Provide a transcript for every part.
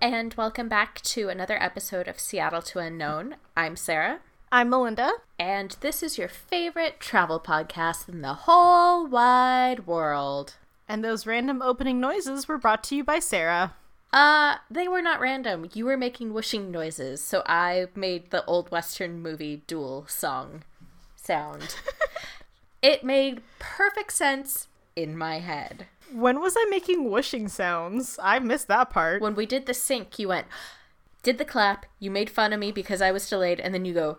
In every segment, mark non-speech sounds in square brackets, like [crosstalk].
and welcome back to another episode of Seattle to Unknown. I'm Sarah, I'm Melinda. and this is your favorite travel podcast in the whole wide world. And those random opening noises were brought to you by Sarah. Uh, they were not random. You were making whooshing noises, so I made the old western movie duel song sound. [laughs] it made perfect sense in my head. When was I making whooshing sounds? I missed that part. When we did the sync, you went, did the clap, you made fun of me because I was delayed, and then you go,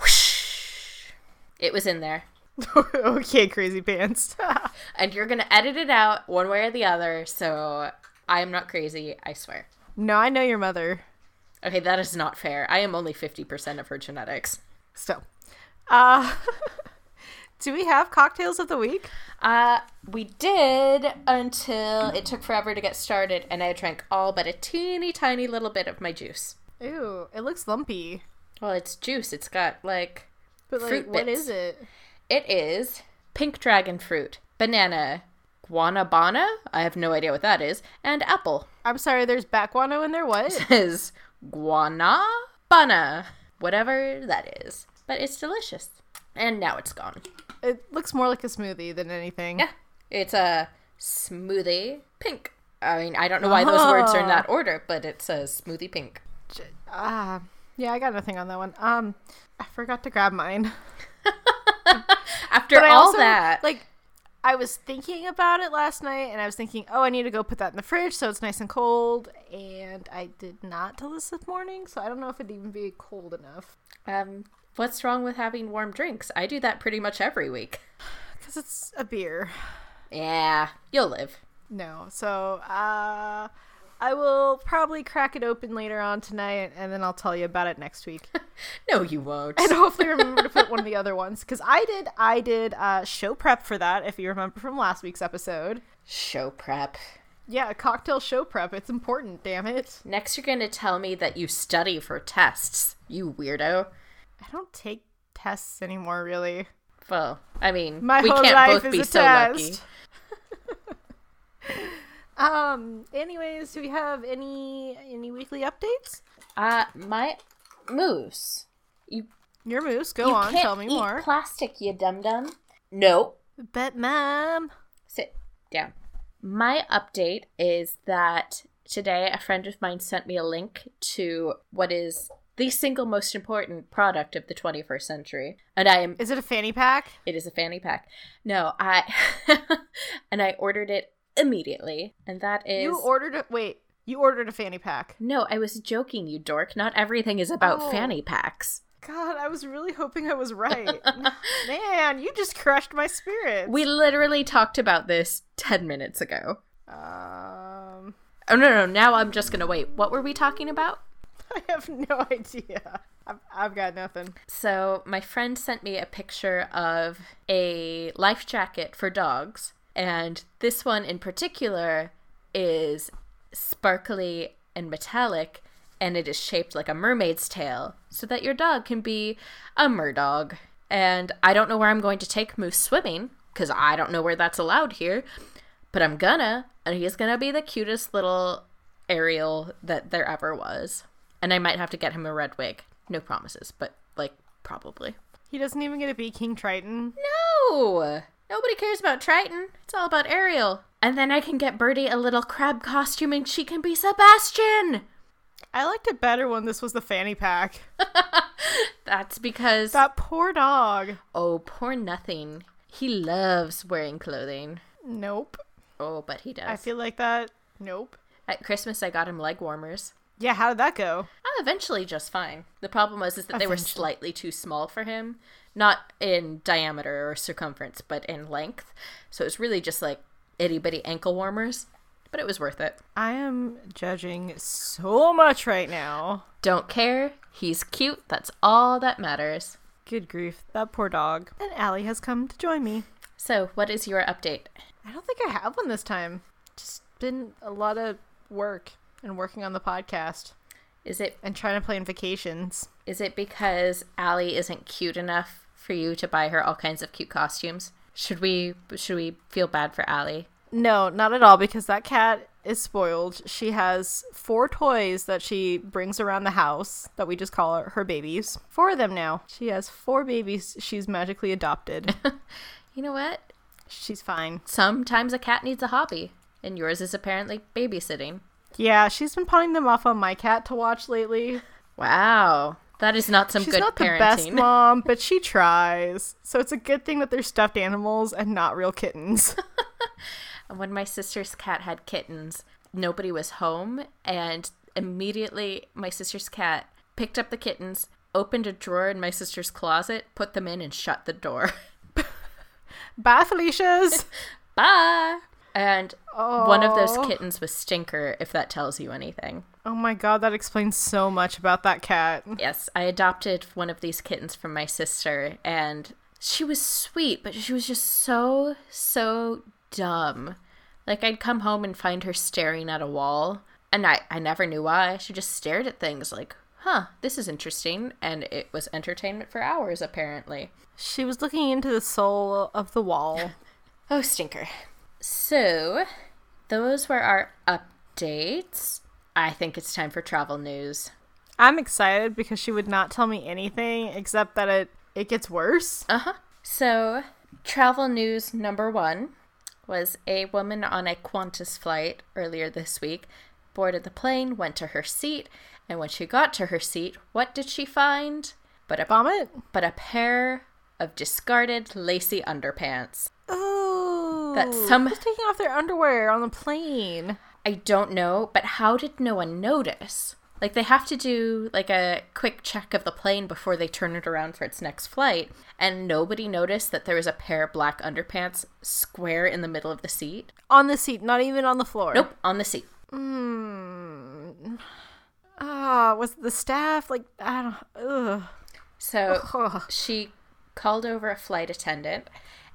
whoosh. It was in there. [laughs] okay, crazy pants. [laughs] And you're going to edit it out one way or the other, so I am not crazy, I swear. no, I know your mother. Okay, that is not fair. I am only 50% of her genetics. So, Uh, [laughs] do we have cocktails of the week? Uh, we did until it took forever to get started, and I drank all but a teeny tiny little bit of my juice. Ooh, it looks lumpy. Well, it's juice. It's got like But like, Fruit what bits. is it? it is pink dragon fruit, banana, guanabana. I have no idea what that is, and apple. I'm sorry, there's bat guano in there. What? [laughs] Is guanabana, whatever that is, but it's delicious. And now it's gone. It looks more like a smoothie than anything. Yeah, it's a smoothie pink. I mean, I don't know why those words are in that order, but it's a smoothie pink. Ah, yeah, I got nothing on that one. Um, I forgot to grab mine. [laughs] After But all also, that, like, I was thinking about it last night, and I was thinking, oh, I need to go put that in the fridge so it's nice and cold. And I did not till this morning, so I don't know if it'd even be cold enough um, what's wrong with having warm drinks? I do that pretty much every week. because it's a beer. Yeah, you'll live. No, so uh, I will probably crack it open later on tonight, and then I'll tell you about it next week. [laughs] No, you won't. and hopefully [laughs] remember to put one of the other ones because I did. I did uh, show prep for that. If you remember from last week's episode. Show prep. Yeah, cocktail show prep. It's important, damn it. Next, you're going to tell me that you study for tests. You weirdo. I don't take tests anymore, really. Well, I mean, My we whole can't life both is be a so lucky. test. [laughs] Um, anyways, do we have any any weekly updates? Uh, my moose. You, Your moose, go you on, tell me more. plastic, you dum dum. No, Bet mom. sit down. My update is that today a friend of mine sent me a link to what is the single most important product of the 21st century, and I am Is it a fanny pack? It is a fanny pack. No, I [laughs] and I ordered it immediately, and that is You ordered it. wait. You ordered a fanny pack. No, I was joking, you dork. Not everything is about Oh. fanny packs. God, I was really hoping I was [laughs] right. Man, you just crushed my spirit. We literally talked about this 10 minutes ago. um, Oh no, no, now I'm just going to wait. What were we talking about? [laughs] I have no idea. I've, I've got nothing. So, my friend sent me a picture of a life jacket for dogs, and this one in particular is sparkly and metallic, and it is shaped like a mermaid's tail, so that your dog can be a merdog. And I don't know where I'm going to take Moose swimming, because I don't know where that's allowed here, but I'm gonna, and he's gonna be the cutest little Ariel that there ever was. And I might have to get him a red wig. No promises, but like probably. He doesn't even get to be King Triton. No! Nobody cares about Triton. It's all about Ariel. And then I can get Birdie a little crab costume and she can be Sebastian! I liked it better when this was the fanny pack. [laughs] That's because. That poor dog. Oh, poor nothing. He loves wearing clothing. Nope. Oh, but he does. I feel like that. Nope. At Christmas, I got him leg warmers. Yeah, how did that go? Oh, eventually just fine. The problem was is that they were slightly too small for him, not in diameter or circumference, but in length. So it was really just like itty bitty ankle warmers, but it was worth it. I am judging so much right now. Don't care. He's cute. That's all that matters. Good grief, that poor dog. And Allie has come to join me. So, what is your update? I don't think I have one this time. Just been a lot of work and working on the podcast Is it and trying to plan vacations. is it because Allie isn't cute enough for you to buy her all kinds of cute costumes? Should we should we feel bad for Allie? No, not at all, because that cat is spoiled. She has four toys that she brings around the house that we just call her, her babies. Four of them now. She has four babies she's magically adopted. [laughs] You know what? she's fine. Sometimes a cat needs a hobby, and yours is apparently babysitting. Yeah, she's been pawning them off on my cat to watch lately. Wow. That is not some She's good not the best [laughs] mom, but she tries. So it's a good thing that they're stuffed animals and not real kittens. [laughs] when my sister's cat had kittens, nobody was home, and immediately my sister's cat picked up the kittens, opened a drawer in my sister's closet, put them in, and shut the door. [laughs] Bye, Felicia's. Bye! And one of those Oh. kittens was Stinker, if that tells you anything. Oh my god, that explains so much about that cat. Yes, I adopted one of these kittens from my sister, and she was sweet, but she was just so, so dumb. Like, I'd come home and find her staring at a wall, and I, I never knew why. She just stared at things like, huh, this is interesting, and it was entertainment for hours, apparently. She was looking into the soul of the wall. [laughs] Oh, stinker. So, those were our updates. I think it's time for travel news. I'm excited because she would not tell me anything except that it it gets worse. Uh huh. So, travel news number one was a woman on a Qantas flight earlier this week boarded the plane, went to her seat, and when she got to her seat, what did she find? But a Vomit? but a pair of discarded lacy underpants. Oh. That some- Who's taking off their underwear on the plane? I don't know, but how did no one notice? Like they have to do like a quick check of the plane before they turn it around for its next flight, and nobody noticed that there was a pair of black underpants square in the middle of the seat. On the seat, not even on the floor. Nope, on the seat. Hmm. Ah, was the staff like I don't ugh. So Ugh. she called over a flight attendant,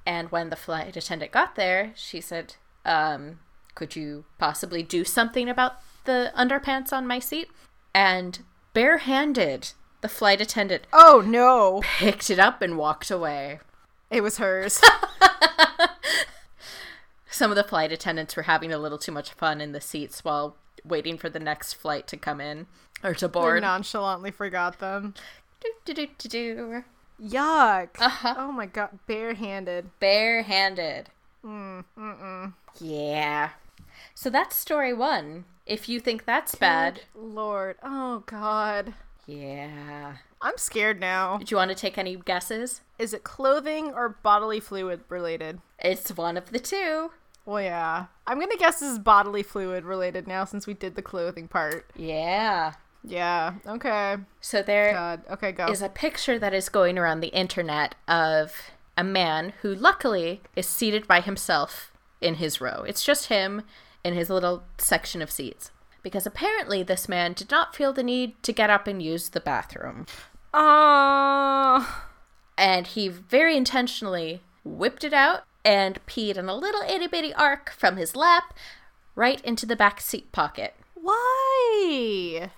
and when the flight attendant got there, she said, um, "Could you possibly do something about the underpants on my seat?" And barehanded, the flight attendant Oh no. picked it up and walked away. It was hers. [laughs] Some of the flight attendants were having a little too much fun in the seats while waiting for the next flight to come in or to board. nonchalantly forgot them. Do, do, do. Yuck. Uh-huh. Oh my god, barehanded. Barehanded. Mm, mm-mm. Yeah. So that's story one. If you think that's bad, Lord. Oh god. yeah. I'm scared now. Do you want to take any guesses? Is it clothing or bodily fluid related? It's one of the two. Well, yeah. I'm gonna guess this is bodily fluid related now since we did the clothing part. Yeah. Yeah. Okay. So there is God. Okay, go. a picture that is going around the internet of a man who luckily is seated by himself in his row. It's just him in his little section of seats. Because apparently this man did not feel the need to get up and use the bathroom. Oh. and he very intentionally whipped it out and peed in a little itty bitty arc from his lap right into the back seat pocket. Why?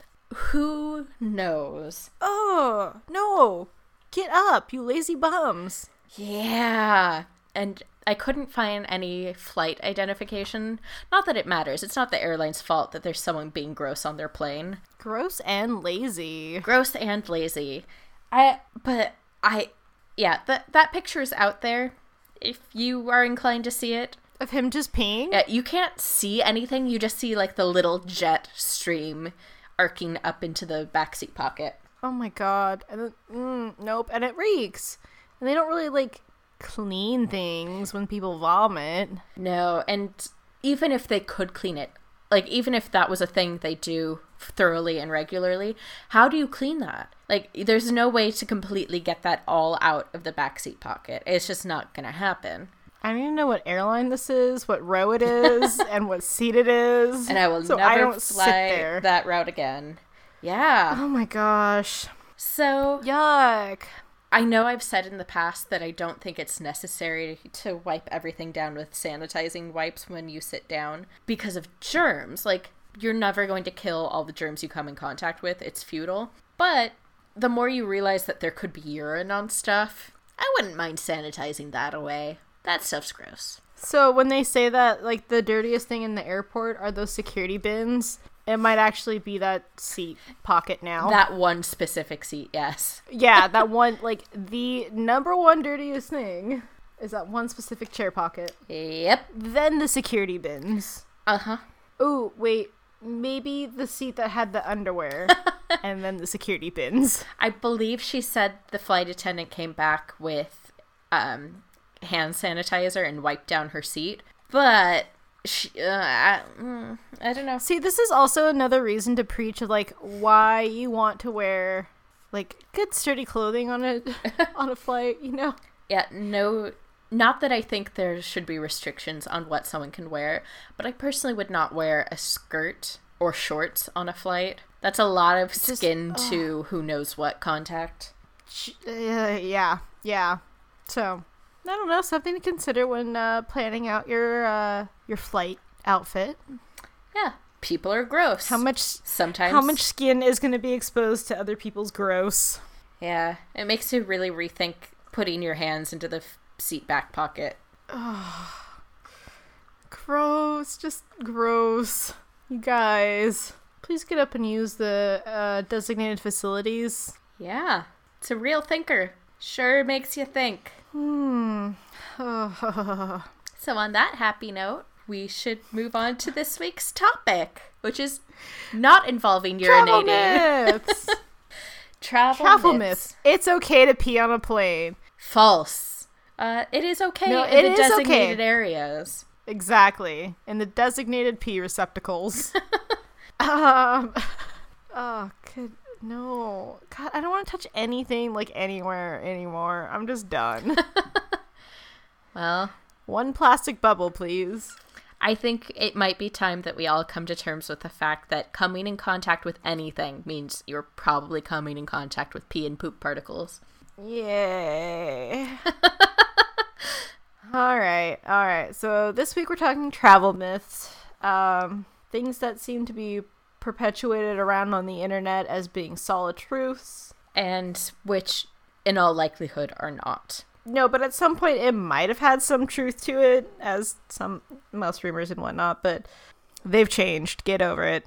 Who knows? Oh no! Get up, you lazy bums! Yeah. And I couldn't find any flight identification. Not that it matters. It's not the airline's fault that there's someone being gross on their plane. Gross and lazy. Gross and lazy. I but I yeah, that that picture is out there if you are inclined to see it. Of him just peeing? Yeah, you can't see anything. You just see like the little jet stream arcing up into the backseat pocket. Oh my god. And then, mm, nope. And it reeks. And they don't really like clean things when people vomit. No, and even if they could clean it, like even if that was a thing they do thoroughly and regularly, how do you clean that? Like there's no way to completely get that all out of the backseat pocket. It's just not going to happen. I don't even know what airline this is, what row it is, [laughs] and what seat it is. And I will so never I don't fly there. that route again. Yeah. Oh my gosh. So Yuck. I know I've said in the past that I don't think it's necessary to wipe everything down with sanitizing wipes when you sit down because of germs. Like, you're never going to kill all the germs you come in contact with, it's futile. But the more you realize that there could be urine on stuff, I wouldn't mind sanitizing that away. That stuff's gross. So when they say that like the dirtiest thing in the airport are those security bins, it might actually be that seat pocket now. That one specific seat, yes. yeah, that [laughs] one like the number one dirtiest thing is that one specific chair pocket. Yep. Then the security bins. Uh huh. Oh, wait. Maybe the seat that had the underwear [laughs] and then the security bins. I believe she said the flight attendant came back with um, hand sanitizer and wiped down her seat, but she, uh, I, mm, I don't know. See, this is also another reason to preach like why you want to wear like good sturdy clothing on a [laughs] on a flight, you know? Yeah, no not that I think there should be restrictions on what someone can wear, but I personally would not wear a skirt or shorts on a flight. That's a lot of Just- skin to who knows what contact. Uh, yeah, yeah. So I don't know, something to consider when uh, planning out your uh, your flight outfit. Yeah, people are gross. How much Sometimes. how much skin is going to be exposed to other people's gross? Yeah, it makes you really rethink putting your hands into the f- seat back pocket. Gross, just gross. You guys, please get up and use the uh, designated facilities. Yeah, it's a real thinker. Sure makes you think. Hmm. [laughs] So, on that happy note, we should move on to this week's topic, which is not involving urinating. Travel myths. [laughs] Travel, Travel myths. myths. It's okay to pee on a plane. False. Uh, it is okay No, in it the is okay. designated areas. Exactly. In the designated pee receptacles. [laughs] um. Oh. No. God, I don't want to touch anything like anywhere anymore. I'm just done. [laughs] Well, One plastic bubble, please. I think it might be time that we all come to terms with the fact that coming in contact with anything means you're probably coming in contact with pee and poop particles. Yay. [laughs] all right. All right. So this week we're talking travel myths. Um, things that seem to be perpetuated around on the internet as being solid truths. And which, in all likelihood, are not. No, but at some point it might have had some truth to it, as some most rumors and whatnot, but they've changed. Get over it.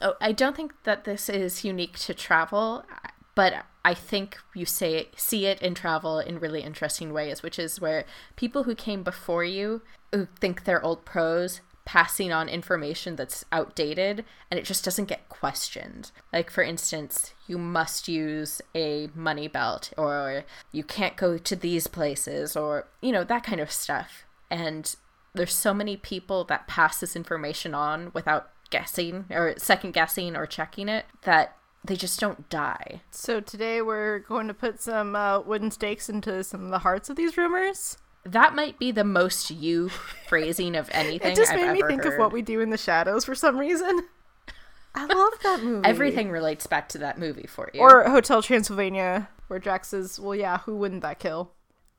Oh, I don't think that this is unique to travel, but I think you say see it in travel in really interesting ways, which is where people who came before you who think they're old pros passing on information that's outdated and it just doesn't get questioned. Like for instance, you must use a money belt or you can't go to these places or you know that kind of stuff. And there's so many people that pass this information on without guessing or second guessing or checking it that they just don't die. So today we're going to put some uh, wooden stakes into some of the hearts of these rumors. That might be the most you phrasing of [laughs] anything It just I've made me think heard. of what we do in the shadows for some reason. I [laughs] love that movie. Everything relates back to that movie for you. Or Hotel Transylvania, where Drax says, Well, yeah, who wouldn't that kill?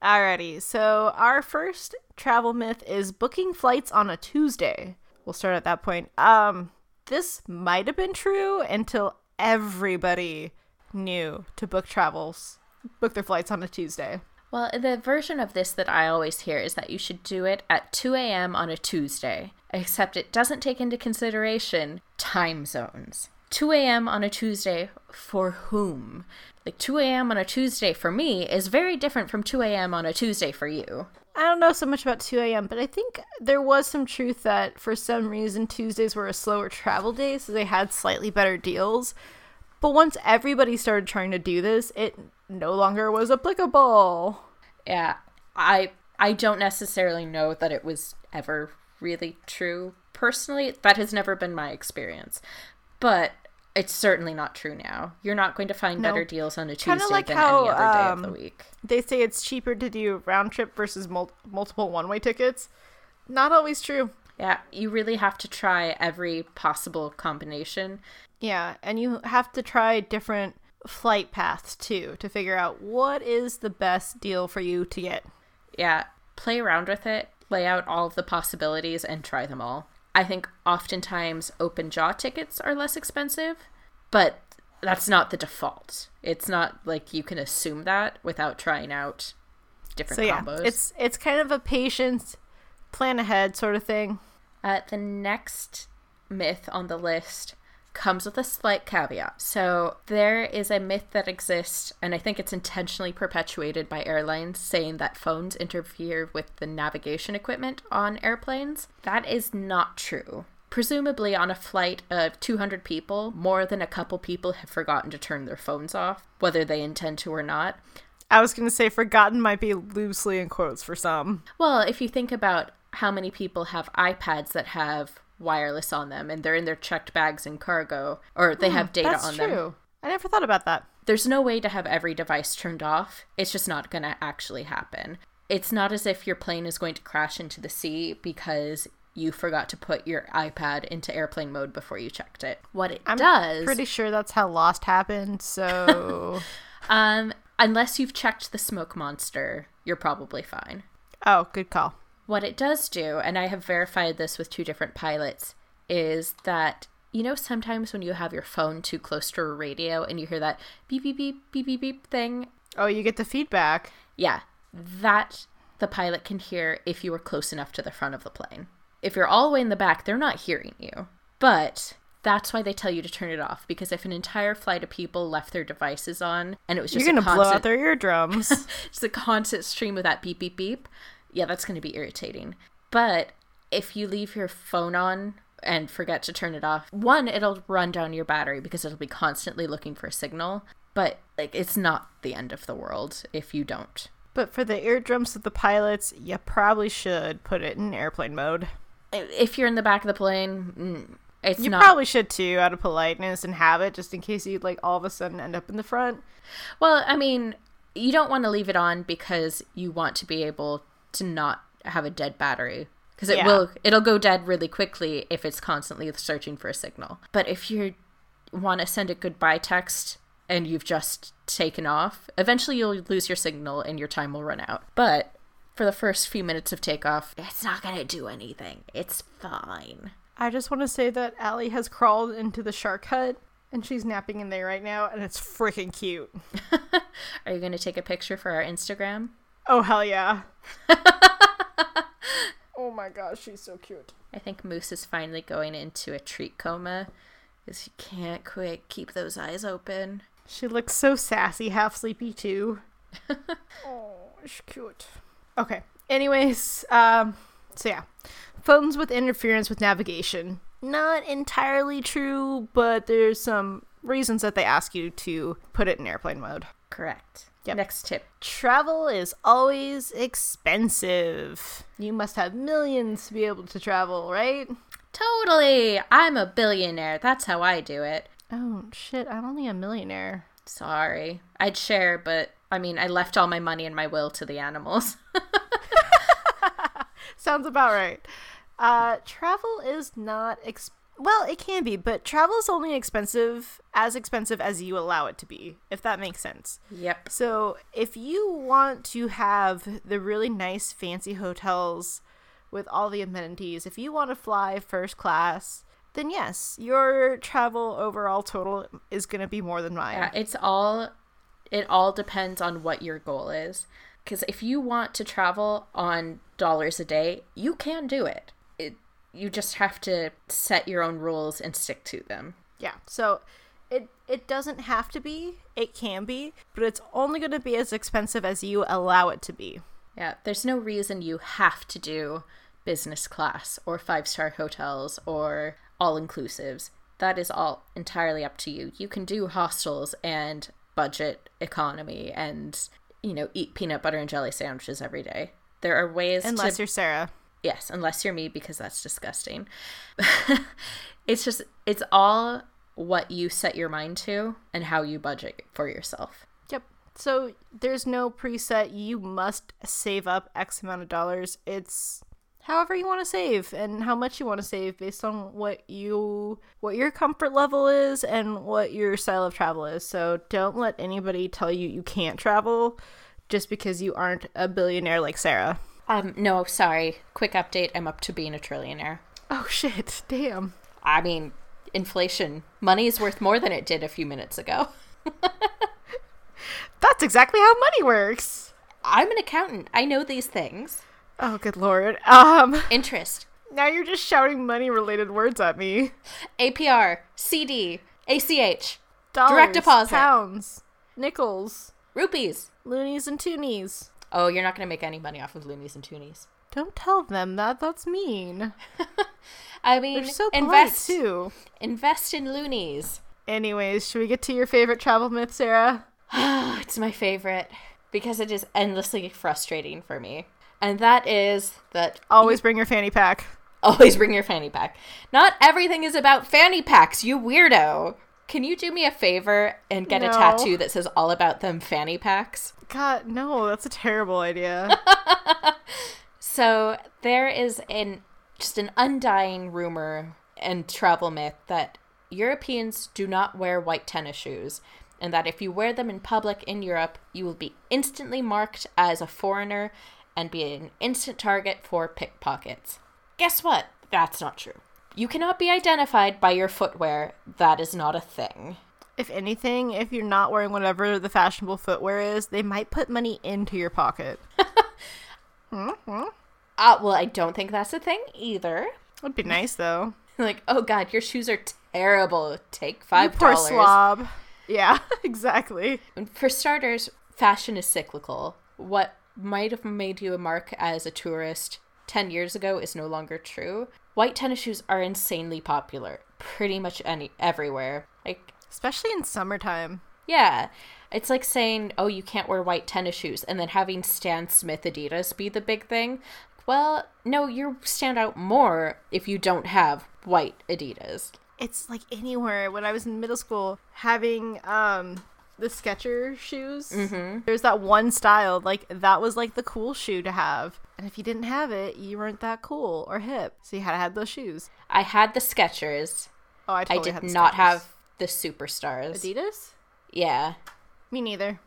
Alrighty, so our first travel myth is booking flights on a Tuesday. We'll start at that point. Um, this might have been true until everybody knew to book travels, book their flights on a Tuesday. Well, the version of this that I always hear is that you should do it at 2 a.m. on a Tuesday, except it doesn't take into consideration time zones. 2 a.m. on a Tuesday for whom? Like 2 a.m. on a Tuesday for me is very different from 2 a.m. on a Tuesday for you. I don't know so much about 2 a.m., but I think there was some truth that for some reason Tuesdays were a slower travel day, so they had slightly better deals. But once everybody started trying to do this, it no longer was applicable. Yeah, I I don't necessarily know that it was ever really true. Personally, that has never been my experience. But it's certainly not true now. You're not going to find No. better deals on a Tuesday like than how, any other day of the um, week. They say it's cheaper to do round trip versus mul- multiple one way tickets. Not always true. Yeah, you really have to try every possible combination. Yeah, and you have to try different flight paths too to figure out what is the best deal for you to get. Yeah, play around with it, lay out all of the possibilities, and try them all. I think oftentimes open jaw tickets are less expensive, but that's not the default. It's not like you can assume that without trying out different So yeah, combos. it's it's kind of a patience, plan ahead sort of thing. Uh, the next myth on the list comes with a slight caveat. So there is a myth that exists, and I think it's intentionally perpetuated by airlines, saying that phones interfere with the navigation equipment on airplanes. That is not true. Presumably, on a flight of 200 people, more than a couple people have forgotten to turn their phones off, whether they intend to or not. I was gonna say forgotten might be loosely in quotes for some. Well, if you think about how many people have iPads that have wireless on them and they're in their checked bags and cargo or they have data Hmm, That's on true. them. I never thought about that. There's no way to have every device turned off. It's just not going to actually happen. It's not as if your plane is going to crash into the sea because you forgot to put your iPad into airplane mode before you checked it. What it does I'm does Pretty sure that's how Lost happened. So, [laughs] um unless you've checked the smoke monster, you're probably fine. oh, good call. What it does do, and I have verified this with two different pilots, is that you know sometimes when you have your phone too close to a radio and you hear that beep beep beep beep beep beep thing, Oh, you get the feedback. yeah, that the pilot can hear if you were close enough to the front of the plane. If you're all the way in the back, they're not hearing you. But that's why they tell you to turn it off because if an entire flight of people left their devices on and it was just You're gonna blow constant- out their eardrums. [laughs] it's a constant stream of that beep beep beep yeah that's going to be irritating but if you leave your phone on and forget to turn it off one it'll run down your battery because it'll be constantly looking for a signal but like it's not the end of the world if you don't but for the eardrums of the pilots, you probably should put it in airplane mode. if you're in the back of the plane mm, it's You not probably should too, out of politeness and habit, just in case you like all of a sudden end up in the front. well i mean you don't want to leave it on because you want to be able to not have a dead battery. Because it Yeah. will it'll go dead really quickly if it's constantly searching for a signal. But if you want to send a goodbye text and you've just taken off eventually you'll lose your signal and your time will run out. But for the first few minutes of takeoff it's not going to do anything. It's fine. I just want to say that Allie has crawled into the shark hut and she's napping in there right now, and it's freaking cute. [laughs] are you going to take a picture for our instagram Oh hell yeah! [laughs] oh my gosh, she's so cute. I think Moose is finally going into a treat coma because he can't quite keep those eyes open. She looks so sassy, half sleepy too. [laughs] oh, she's cute. Okay. Anyways, um, so yeah, phones with interference with navigation. Not entirely true, but there's some reasons that they ask you to put it in airplane mode. Correct. Yep. Next tip. Travel is always expensive. You must have millions to be able to travel, right? Totally. I'm a billionaire. That's how I do it. Oh shit, I'm only a millionaire. Sorry. I'd share, but I mean, I left all my money and my will to the animals. [laughs] [laughs] Sounds about right. Uh, travel is not ex- well, it can be, but travel is only expensive as expensive as you allow it to be, if that makes sense. yep. So, if you want to have the really nice fancy hotels with all the amenities, if you want to fly first class, then yes, your travel overall total is going to be more than mine. Yeah, it's all it all depends on what your goal is. Cuz if you want to travel on dollars a day, you can do it. You just have to set your own rules and stick to them. Yeah. So it it doesn't have to be. It can be, but it's only going to be as expensive as you allow it to be. Yeah, there's no reason you have to do business class or five star hotels or all inclusives. That is all entirely up to you. You can do hostels and budget economy and, you know, eat peanut butter and jelly sandwiches every day. There are ways Unless to you're Sarah. Yes, unless you're me because that's disgusting. [laughs] it's just it's all what you set your mind to and how you budget for yourself. Yep. So there's no preset you must save up X amount of dollars. It's however you want to save and how much you want to save based on what you what your comfort level is and what your style of travel is. So don't let anybody tell you you can't travel just because you aren't a billionaire like Sarah. Um no, sorry. Quick update, I'm up to being a trillionaire. Oh shit. Damn. I mean, inflation. Money is worth more than it did a few minutes ago. [laughs] That's exactly how money works. I'm an accountant. I know these things. Oh, good lord. Um, [laughs] Interest, now you're just shouting money-related words at me. APR, CD, ACH, Dollars, Direct deposit. pounds, nickels, rupees. loonies, and toonies. Oh, you're not going to make any money off of loonies and toonies. Don't tell them that. That's mean. [laughs] I mean, They're so invest too. invest in loonies. Anyways, should we get to your favorite travel myth, Sarah? [sighs] it's my favorite because it is endlessly frustrating for me. And that is that Always bring your fanny pack. [laughs] always bring your fanny pack. Not everything is about fanny packs, you weirdo. Can you do me a favor and get a tattoo that says all about them fanny packs? God, no, that's a terrible idea. [laughs] So there is an just an undying rumor and travel myth that Europeans do not wear white tennis shoes, and that if you wear them in public in Europe, you will be instantly marked as a foreigner and be an instant target for pickpockets. Guess what? That's not true. You cannot be identified by your footwear. That is not a thing. if anything, if you're not wearing whatever the fashionable footwear is, they might put money into your pocket. [laughs] Uh, well, I don't think that's a thing either. Would be nice though. [laughs] Like, oh god, your shoes are terrible. Take You five poor dollars. slob. Yeah, [laughs] exactly. For starters, fashion is cyclical. What might have made you a mark as a tourist 10 years ago is no longer true. White tennis shoes are insanely popular, pretty much any everywhere. Like, Especially in summertime. yeah, it's like saying, "Oh, you can't wear white tennis shoes," and then having Stan Smith Adidas be the big thing. Well, no, you stand out more if you don't have white Adidas. It's like anywhere. When I was in middle school, having um the Skecher shoes. Mm-hmm. There's that one style, like that was like the cool shoe to have. And if you didn't have it, you weren't that cool or hip. So you had to have those shoes. I had the Skechers. Oh, I I did not Skechers. have the Superstars. Adidas. Yeah. Me neither.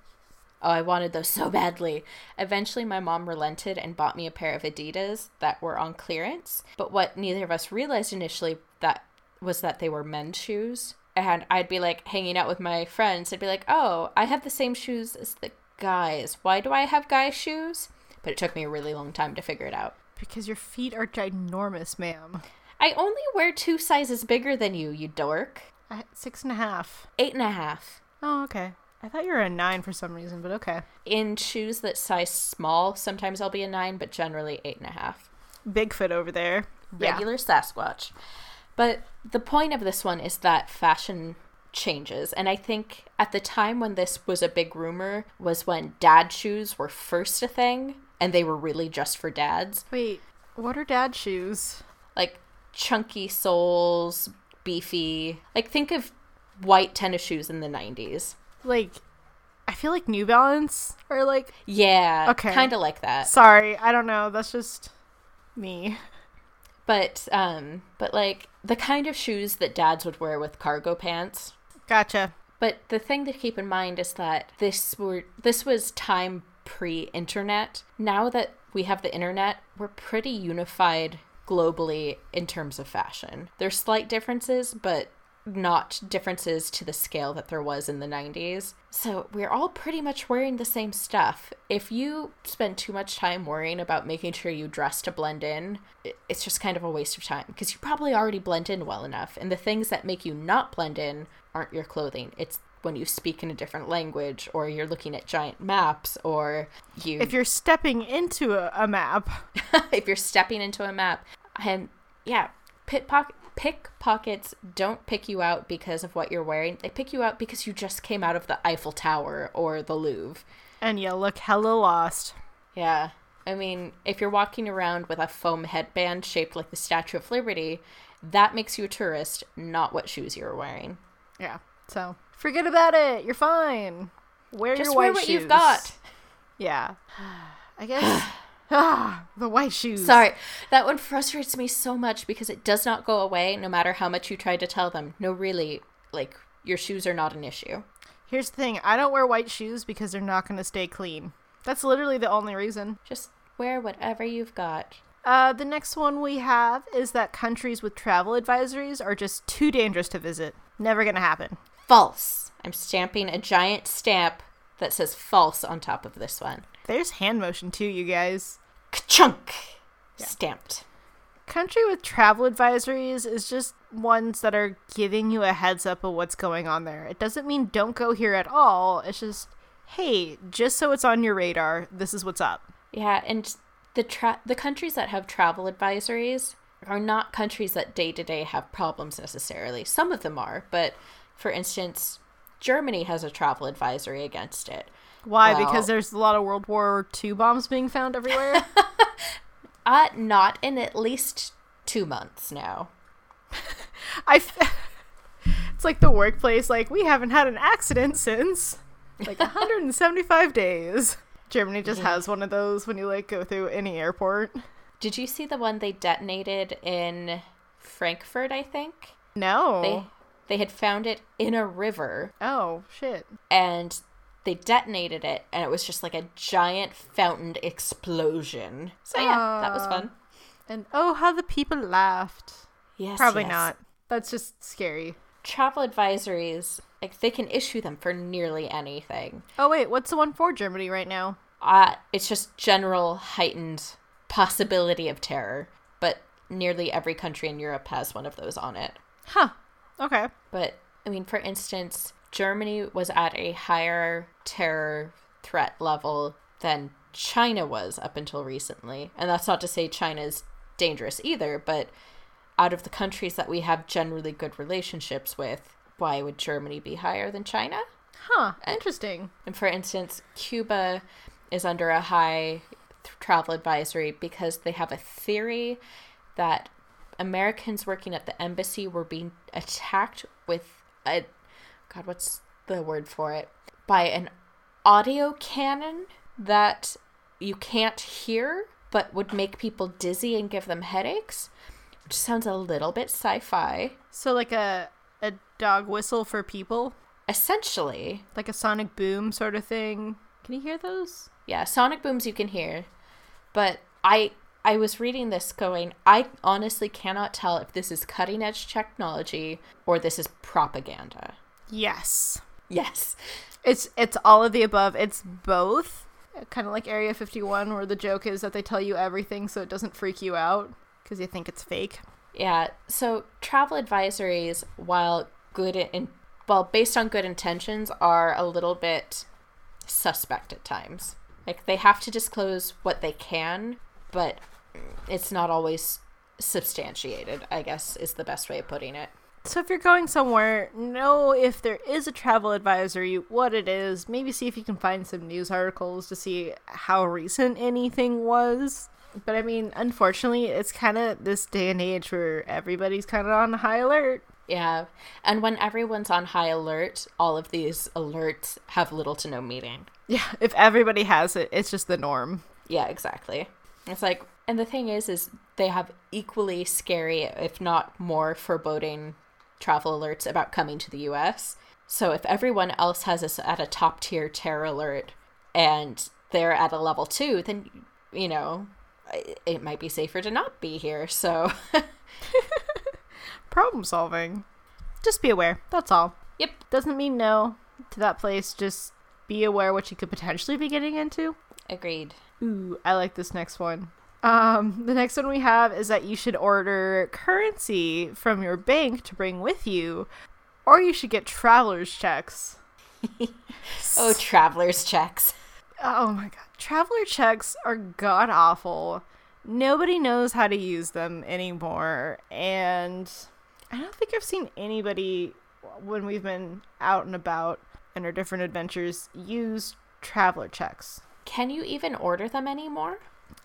Oh, I wanted those so badly. Eventually, my mom relented and bought me a pair of Adidas that were on clearance. But what neither of us realized initially that was that they were men's shoes. And I'd be like hanging out with my friends. I'd be like, "Oh, I have the same shoes as the guys. Why do I have guys' shoes?" But it took me a really long time to figure it out. Because your feet are ginormous, ma'am. I only wear two sizes bigger than you, you dork. Six and a half. Eight and a half. Oh, okay. I thought you were a nine for some reason, but okay. In shoes that size small, sometimes I'll be a nine, but generally eight and a half. Bigfoot over there. Yeah. regular Sasquatch. But the point of this one is that fashion changes. And I think at the time when this was a big rumor was when dad shoes were first a thing and they were really just for dads. Wait, what are dad shoes? Like chunky soles, beefy. Like think of white tennis shoes in the 90s. Like, I feel like New Balance are like. Yeah, Okay. kind of like that. Sorry, I don't know. That's just me. But um but like the kind of shoes that dads would wear with cargo pants. Gotcha. But the thing to keep in mind is that this were this was time pre-internet. Now that we have the internet, we're pretty unified globally in terms of fashion. There's slight differences, but not differences to the scale that there was in the 90s. So we're all pretty much wearing the same stuff. If you spend too much time worrying about making sure you dress to blend in, it's just kind of a waste of time because you probably already blend in well enough. And the things that make you not blend in aren't your clothing. It's when you speak in a different language or you're looking at giant maps or you If you're stepping into a, a map, [laughs] if you're stepping into a map and yeah pickpock pickpockets don't pick you out because of what you're wearing they pick you out because you just came out of the eiffel tower or the louvre and you look hella lost. yeah i mean if you're walking around with a foam headband shaped like the statue of liberty that makes you a tourist not what shoes you're wearing Yeah. So forget about it. You're fine. Wear just your wear white what shoes. you've got Yeah. [sighs] I guess. [sighs] ah, the white shoes. Sorry, that one frustrates me so much because it does not go away no matter how much you try to tell them. No, really, like, your shoes are not an issue. Here's the thing. I don't wear white shoes because they're not going to stay clean. That's literally the only reason. Just wear whatever you've got. Uh, the next one we have is that countries with travel advisories are just too dangerous to visit. Never gonna happen. False. I'm stamping a giant stamp. that says false on top of this one. There's hand motion too, you guys. Ka-chunk! Stamped. Country with travel advisories is just ones that are giving you a heads up of what's going on there. It doesn't mean don't go here at all. It's just, hey, just so it's on your radar, this is what's up. Yeah, and the tra- the countries that have travel advisories are not countries that day to day have problems necessarily. Some of them are, but for instance, Germany has a travel advisory against it. Why? Well- because there's a lot of World War II bombs being found everywhere? [laughs] Uh, not in at least two months now. [laughs] I. F- [laughs] it's like the workplace, like, we haven't had an accident since like 175 days. Germany just has one of those when you like go through any airport. Did you see the one they detonated in Frankfurt, I think? No. They they had found it in a river Oh, shit. and they detonated it and it was just like a giant fountain explosion. So yeah, that was Uh, fun. And oh, how the people laughed. Yes. Probably yes. not. That's just scary. Travel advisories, like they can issue them for nearly anything. Oh, wait, what's the one for Germany right now? Uh, it's just general heightened possibility of terror, but nearly every country in Europe has one of those on it. Huh. Okay. But I mean, for instance, Germany was at a higher terror threat level than China was up until recently. And that's not to say China is dangerous either, but out of the countries that we have generally good relationships with, why would Germany be higher than China? Huh. Interesting. And for instance, Cuba is under a high th- travel advisory because they have a theory that Americans working at the embassy were being attacked with a God, what's the word for it? By an audio cannon that you can't hear but would make people dizzy and give them headaches, which sounds a little bit sci-fi. So, like a a dog whistle for people, Essentially, like a sonic boom sort of thing. Can you hear those? Yeah, sonic booms you can hear, but I I was reading this going, I honestly cannot tell if this is cutting edge technology or this is propaganda. Yes. Yes. It's it's all of the above. It's both. Kind of like Area 51 where the joke is that they tell you everything so it doesn't freak you out because you think it's fake. Yeah, so travel advisories while good in well, based on good intentions are a little bit suspect at times. Like they have to disclose what they can, but it's not always substantiated, I guess is the best way of putting it. So if you're going somewhere, know if there is a travel advisory, what it is. Maybe see if you can find some news articles to see how recent anything was. But I mean, unfortunately, it's kind of this day and age where everybody's kind of on high alert. Yeah. And when everyone's on high alert, all of these alerts have little to no meaning. Yeah, if everybody has it, it's just the norm. Yeah, exactly. It's like and the thing is is they have equally scary if not more foreboding travel alerts about coming to the US. So if everyone else has us at a top tier terror alert and they're at a level 2, then you know, it might be safer to not be here. So [laughs] Problem solving. Just be aware. That's all. Yep. Doesn't mean no to that place. Just be aware what you could potentially be getting into. agreed. Ooh, I like this next one. Um, the next one we have is that you should order currency from your bank to bring with you, or you should get traveler's checks. [laughs] Oh, travelers checks. Oh my god. Traveler checks are god awful. Nobody knows how to use them anymore. And I don't think I've seen anybody when we've been out and about and our different adventures use traveler checks. Can you even order them anymore?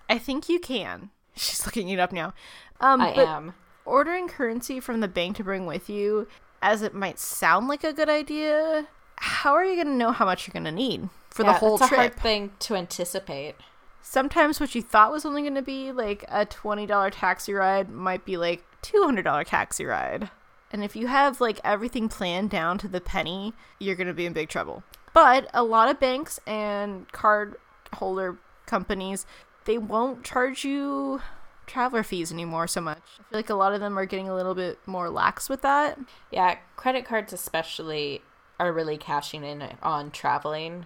I think you can. She's looking it up now. Um, I am. ordering currency from the bank to bring with you, as it might sound like a good idea, how are you going to know how much you're going to need for the Yeah, whole it's a trip? hard thing to anticipate. sometimes what you thought was only going to be like a $20 taxi ride might be like $200 taxi ride. And if you have like everything planned down to the penny, you're going to be in big trouble. But a lot of banks and card holder companies, they won't charge you traveler fees anymore so much. I feel like a lot of them are getting a little bit more lax with that. Yeah, credit cards especially are really cashing in on traveling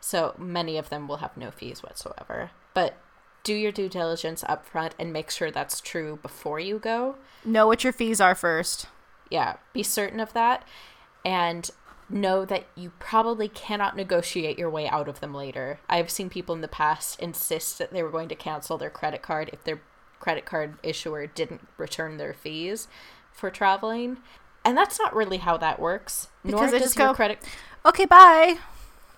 So many of them will have no fees whatsoever. But do your due diligence up front and make sure that's true before you go. Know what your fees are first. Yeah, be certain of that. And know that you probably cannot negotiate your way out of them later. I've seen people in the past insist that they were going to cancel their credit card if their credit card issuer didn't return their fees for traveling. And that's not really how that works. Because Nor does just your go- credit Okay, bye.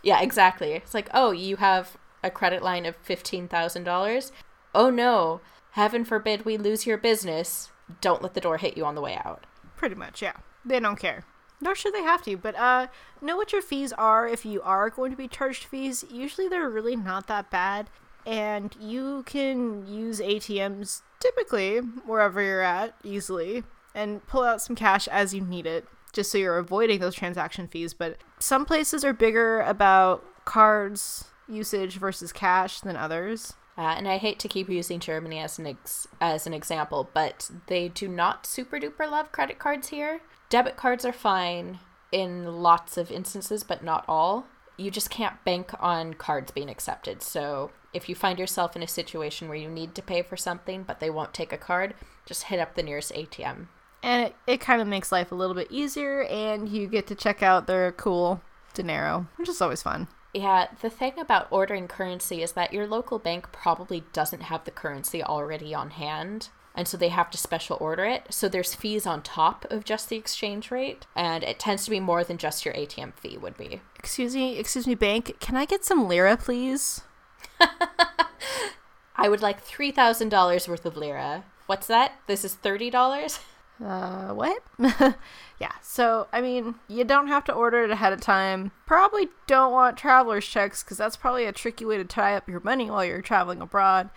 Yeah, exactly. It's like, "Oh, you have a credit line of $15,000? Oh no, heaven forbid we lose your business. Don't let the door hit you on the way out." Pretty much, yeah. They don't care. Nor should they have to, but uh know what your fees are if you are going to be charged fees. Usually they're really not that bad. And you can use ATMs typically wherever you're at easily and pull out some cash as you need it, just so you're avoiding those transaction fees. But some places are bigger about cards usage versus cash than others. Uh, and I hate to keep using Germany as an ex- as an example, but they do not super duper love credit cards here. Debit cards are fine in lots of instances, but not all. You just can't bank on cards being accepted. So if you find yourself in a situation where you need to pay for something, but they won't take a card, just hit up the nearest ATM. And it, it kind of makes life a little bit easier, and you get to check out their cool dinero, which is always fun. Yeah, the thing about ordering currency is that your local bank probably doesn't have the currency already on hand. And so they have to special order it. So there's fees on top of just the exchange rate. And it tends to be more than just your ATM fee would be. Excuse me, excuse me, bank. Can I get some lira, please? [laughs] I would like $3,000 worth of lira. What's that? This is $30? Uh, what? [laughs] yeah, so, I mean, you don't have to order it ahead of time. Probably don't want traveler's checks because that's probably a tricky way to tie up your money while you're traveling abroad.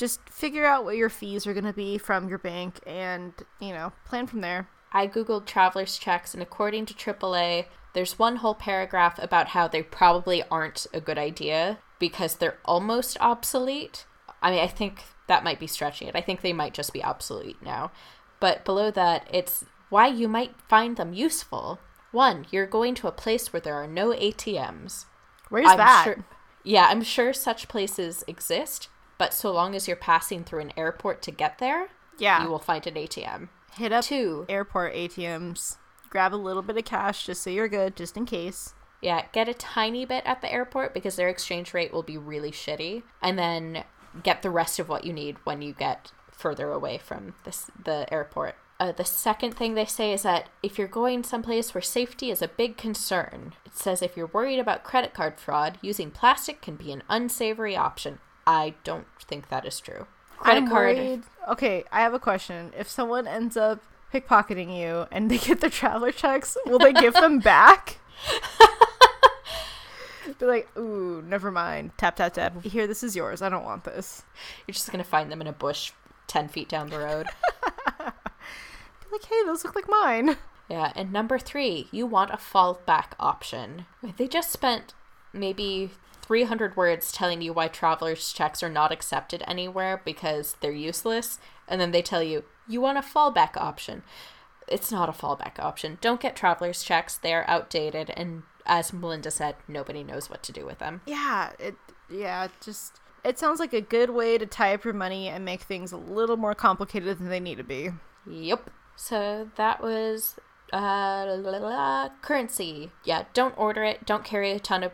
Just figure out what your fees are going to be from your bank and, you know, plan from there. I googled traveler's checks, and according to AAA, there's one whole paragraph about how they probably aren't a good idea because they're almost obsolete. I mean, I think that might be stretching it. I think they might just be obsolete now. But below that, it's why you might find them useful. One, you're going to a place where there are no ATMs. Where's I'm that? Sure, yeah, I'm sure such places exist, but so long as you're passing through an airport to get there, yeah. you will find an ATM. Hit up Two, airport ATMs. Grab a little bit of cash just so you're good, just in case. Yeah, get a tiny bit at the airport because their exchange rate will be really shitty, and then get the rest of what you need when you get further away from this the airport. Uh, the second thing they say is that if you're going someplace where safety is a big concern, it says if you're worried about credit card fraud, using plastic can be an unsavory option. I don't think that is true. Credit I'm card. worried. Okay, I have a question. If someone ends up pickpocketing you and they get their traveler checks, will they give them [laughs] back? [laughs] Be like, ooh, never mind. Tap tap tap. Here, this is yours. I don't want this. You're just gonna find them in a bush ten feet down the road. [laughs] Be like, hey, those look like mine. Yeah, and number three, you want a fallback option. They just spent maybe 300 words telling you why traveler's checks are not accepted anywhere because they're useless, and then they tell you, you want a fallback option. It's not a fallback option. Don't get traveler's checks, they're outdated, and as Melinda said, nobody knows what to do with them. Yeah, it. Yeah, just. It sounds like a good way to tie up your money and make things a little more complicated than they need to be. Yep. So that was uh, la, la, la, currency. Yeah, don't order it. Don't carry a ton of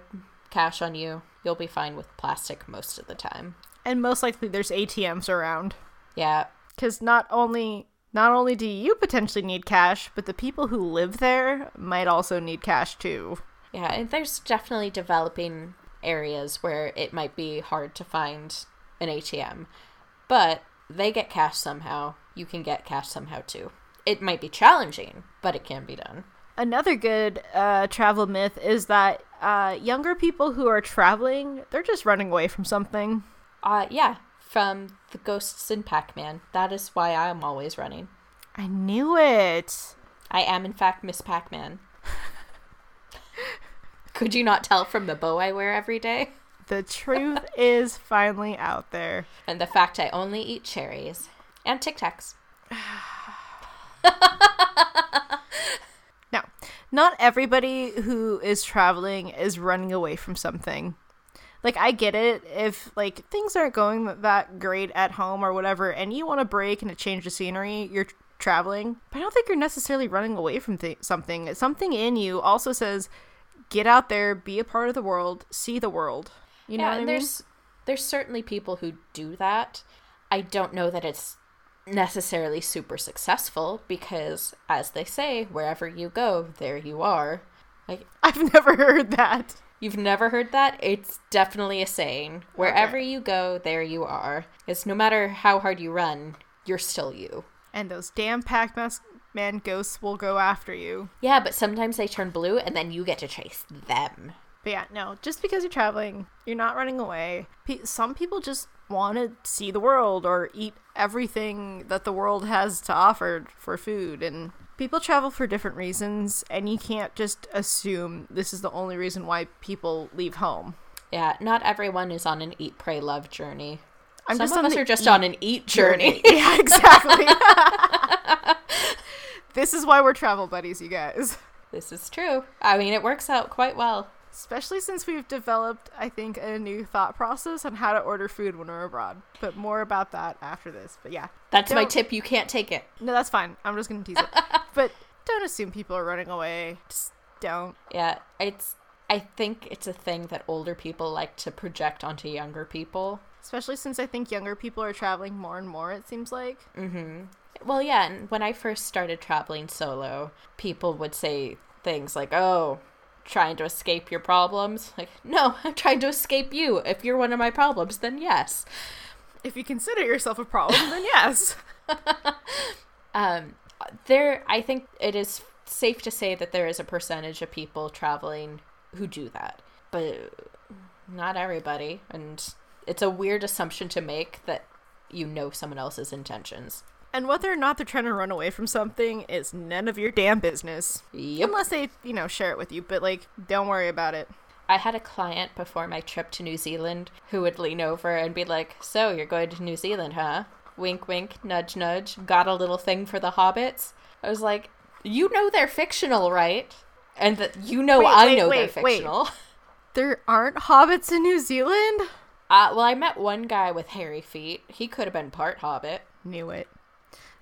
cash on you. You'll be fine with plastic most of the time. And most likely, there's ATMs around. Yeah, because not only not only do you potentially need cash, but the people who live there might also need cash too. yeah, and there's definitely developing areas where it might be hard to find an ATM, but they get cash somehow. You can get cash somehow too. It might be challenging, but it can be done. Another good uh, travel myth is that uh, younger people who are traveling, they're just running away from something. Uh, yeah, from the ghosts in Pac-Man. That is why I am always running. I knew it. I am, in fact, Miss Pac Man. Could you not tell from the bow I wear every day? The truth is finally out there. And the fact I only eat cherries and Tic Tacs. [sighs] [laughs] Not everybody who is traveling is running away from something. like I get it if like things aren't going that great at home or whatever, and you want a break and a change of scenery, you're traveling. But I don't think you're necessarily running away from th- something. Something in you also says, get out there, be a part of the world, see the world. You know yeah, what I and mean? there's there's certainly people who do that. I don't know that it's necessarily super successful because as they say, wherever you go, there you are. Like [laughs] I've never heard that. you've never heard that? It's definitely a saying. Wherever you go, there you are. It's no matter how hard you run, you're still you. And those damn Pac-Man ghosts will go after you. Yeah, but sometimes they turn blue and then you get to chase them. But yeah, no, just because you're traveling, you're not running away. Pe- some people just want to see the world or eat everything that the world has to offer for food. And people travel for different reasons, and you can't just assume this is the only reason why people leave home. Yeah, not everyone is on an eat, pray, love journey. I'm Some just of us are just eat on an eat journey. [laughs] yeah, exactly. [laughs] this is why we're travel buddies, you guys. this is true. I mean, it works out quite well. Especially since we've developed, I think, a new thought process on how to order food when we're abroad. But more about that after this. But yeah. That's my Don't- tip. You can't take it. No, that's fine. I'm just gonna tease it. [laughs] but don't assume people are running away. Just don't. Yeah, it's. I think it's a thing that older people like to project onto younger people. Especially since I think younger people are traveling more and more, it seems like. Hmm. Well, yeah, and when I first started traveling solo, people would say things like, "Oh, trying to escape your problems." Like, "No, [laughs] I'm trying to escape you. If you're one of my problems, then yes." If you consider yourself a problem, then yes. [laughs] Um there I think it is safe to say that there is a percentage of people traveling who do that. But not everybody, and it's a weird assumption to make that you know someone else's intentions. And whether or not they're trying to run away from something is none of your damn business. Yep. Unless they, you know, share it with you. But, like, don't worry about it. I had a client before my trip to New Zealand who would lean over and be like, So, you're going to New Zealand, huh? Wink, wink, nudge, nudge. Got a little thing for the hobbits? I was like, You know they're fictional, right? And that you know Wait, I wait, know wait, they're fictional. [laughs] There aren't hobbits in New Zealand? Uh, well, I met one guy with hairy feet. He could have been part hobbit. Knew it.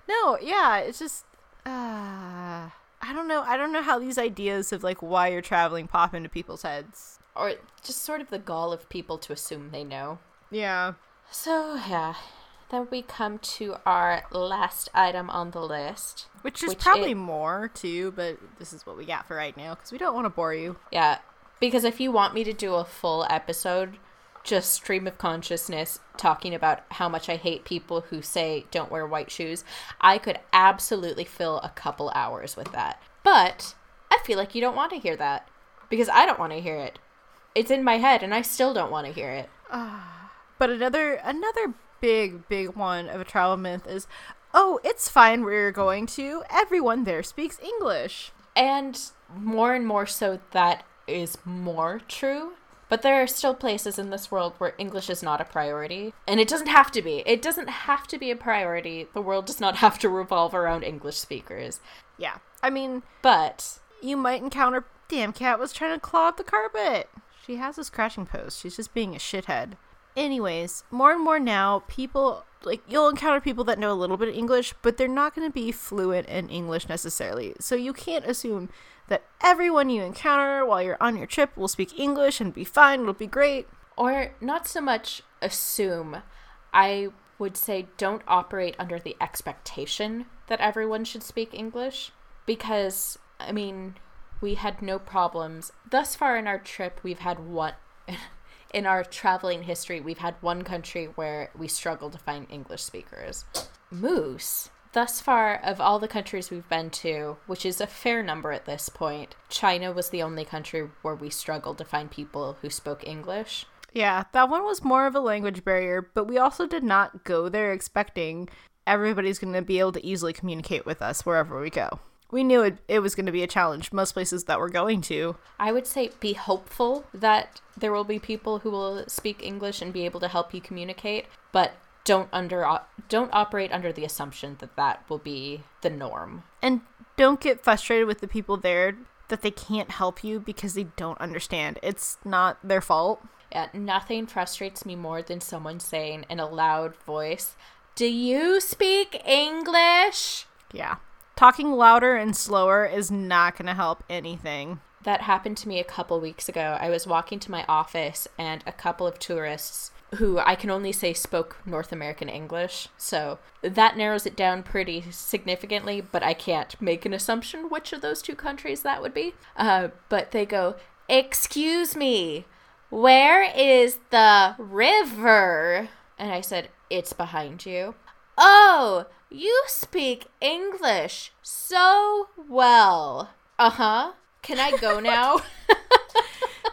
No, yeah, it's just uh I don't know. I don't know how these ideas of like why you're traveling pop into people's heads. Or just sort of the gall of people to assume they know. Yeah. So, yeah. Then we come to our last item on the list. Which is Which probably it- more too, but this is what we got for right now because we don't want to bore you. Yeah, because if you want me to do a full episode, just stream of consciousness talking about how much I hate people who say don't wear white shoes, I could absolutely fill a couple hours with that. But I feel like you don't want to hear that because I don't want to hear it. It's in my head and I still don't want to hear it. Ah, but another another big big one of a travel myth is, oh, it's fine where you're going to. Everyone there speaks English. And more and more so, that is more true. But there are still places in this world where English is not a priority. And it doesn't have to be. It doesn't have to be a priority. The world does not [laughs] have to revolve around English speakers. Yeah, I mean, But you might encounter. Damn cat was trying to claw up the carpet. She has a scratching post. She's just being a shithead. Anyways, more and more now, people like you'll encounter people that know a little bit of English, but they're not going to be fluent in English necessarily. So you can't assume that everyone you encounter while you're on your trip will speak English and be fine. It'll be great. or not so much assume. I would say don't operate under the expectation that everyone should speak English because I mean, we had no problems thus far in our trip. We've had one [laughs] in our traveling history, we've had one country where we struggled to find English speakers. Moose. Thus far, of all the countries we've been to, which is a fair number at this point, China was the only country where we struggled to find people who spoke English. Yeah, that one was more of a language barrier, but we also did not go there expecting everybody's going to be able to easily communicate with us wherever we go. We knew it, it was going to be a challenge most places that we're going to. I would say be hopeful that there will be people who will speak English and be able to help you communicate, but don't under don't operate under the assumption that that will be the norm. And don't get frustrated with the people there that they can't help you because they don't understand. It's not their fault. Yeah, nothing frustrates me more than someone saying in a loud voice, Do you speak English? Yeah. Talking louder and slower is not going to help anything. That happened to me a couple weeks ago. I was walking to my office and a couple of tourists who I can only say spoke North American English. So that narrows it down pretty significantly, but I can't make an assumption which of those two countries that would be. Uh, but they go, Excuse me, where is the river? And I said, It's behind you. Oh, you speak English so well. Uh huh. Can I go [laughs] now? [laughs]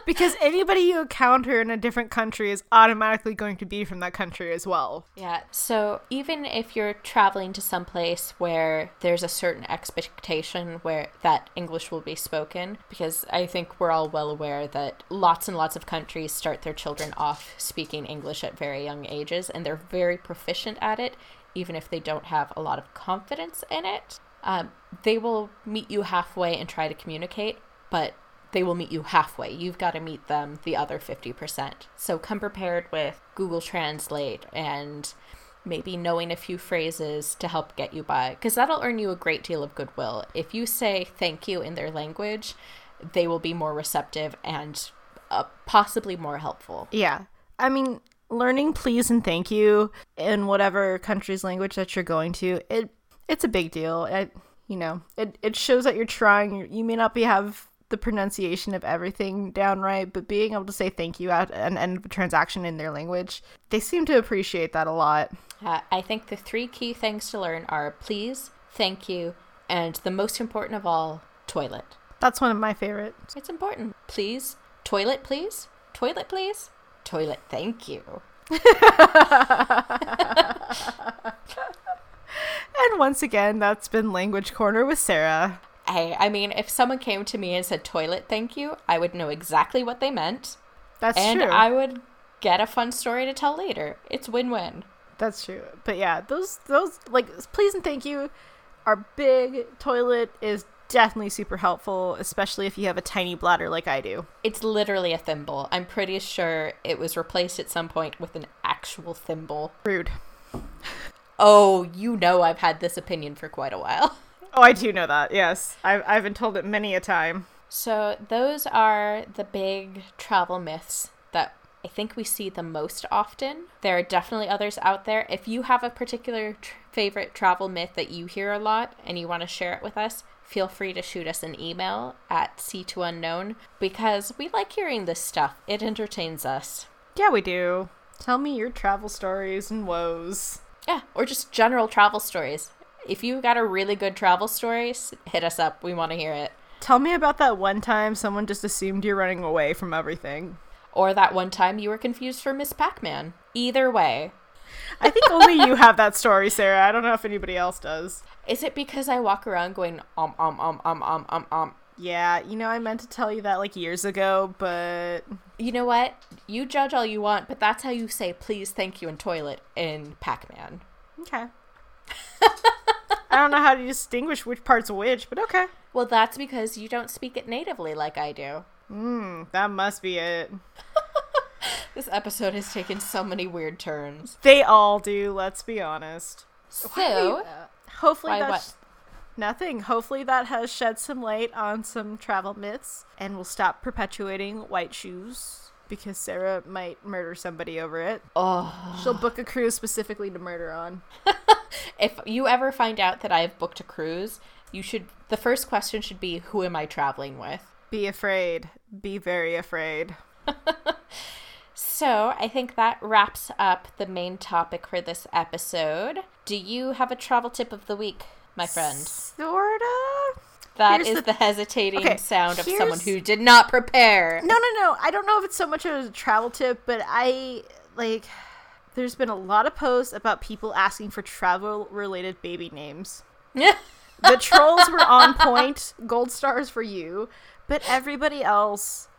because anybody you encounter in a different country is automatically going to be from that country as well. Yeah. So even if you're traveling to some place where there's a certain expectation where that English will be spoken, because I think we're all well aware that lots and lots of countries start their children off speaking English at very young ages and they're very proficient at it, even if they don't have a lot of confidence in it. Um, they will meet you halfway and try to communicate, but they will meet you halfway. You've got to meet them the other 50%. So come prepared with Google Translate and maybe knowing a few phrases to help get you by, because that'll earn you a great deal of goodwill. If you say thank you in their language, they will be more receptive and uh, possibly more helpful. Yeah. I mean, learning please and thank you in whatever country's language that you're going to, it it's a big deal. It, you know, it, it shows that you're trying. You may not be have the pronunciation of everything down right, but being able to say thank you at an end of a transaction in their language, they seem to appreciate that a lot. Uh, I think the three key things to learn are please, thank you, and the most important of all, toilet. That's one of my favorites. It's important. Please, toilet, please, toilet, please, toilet, thank you. [laughs] and once again, that's been Language Corner with Sarah. Hey, I mean, if someone came to me and said toilet thank you, I would know exactly what they meant. That's and true. And I would get a fun story to tell later. It's win-win. That's true. But yeah, those those like please and thank you are big. Toilet is definitely super helpful, especially if you have a tiny bladder like I do. It's literally a thimble. I'm pretty sure it was replaced at some point with an actual thimble. Rude. Oh, you know I've had this opinion for quite a while. [laughs] Oh, I do know that. Yes, I've I've been told it many a time. So those are the big travel myths that I think we see the most often. There are definitely others out there. If you have a particular tr- favorite travel myth that you hear a lot and you want to share it with us, feel free to shoot us an email at seatounknown because we like hearing this stuff. It entertains us. Yeah, we do. Tell me your travel stories and woes. Yeah, or just general travel stories. If you got a really good travel story, hit us up. We want to hear it. Tell me about that one time someone just assumed you're running away from everything. Or that one time you were confused for Miss Pac Man. Either way. I think only you have that story, Sarah. I don't know if anybody else does. Is it because I walk around going um um um um um um um? Yeah, you know, I meant to tell you that like years ago, but you know what? You judge all you want, but that's how you say please, thank you, and toilet in Pac Man. Okay. [laughs] I don't know how to distinguish which part's which, but okay. Well, that's because you don't speak it natively like I do. Hmm, that must be it. [laughs] this episode has taken so many weird turns. They all do, let's be honest. So, uh, hopefully that's nothing. Hopefully that has shed some light on some travel myths and will stop perpetuating white shoes because Sarah might murder somebody over it. Oh. She'll book a cruise specifically to murder on. [laughs] If you ever find out that I've booked a cruise, you should the first question should be who am I traveling with? Be afraid. Be very afraid. [laughs] So, I think that wraps up the main topic for this episode. Do you have a travel tip of the week, my friend? Sorta. That Here's is the- the, hesitating Okay, sound of someone who did not prepare. No, no, no. I don't know if it's so much of a travel tip, but I like. There's been a lot of posts about people asking for travel related baby names. [laughs] The trolls were on point, gold stars for you, but everybody else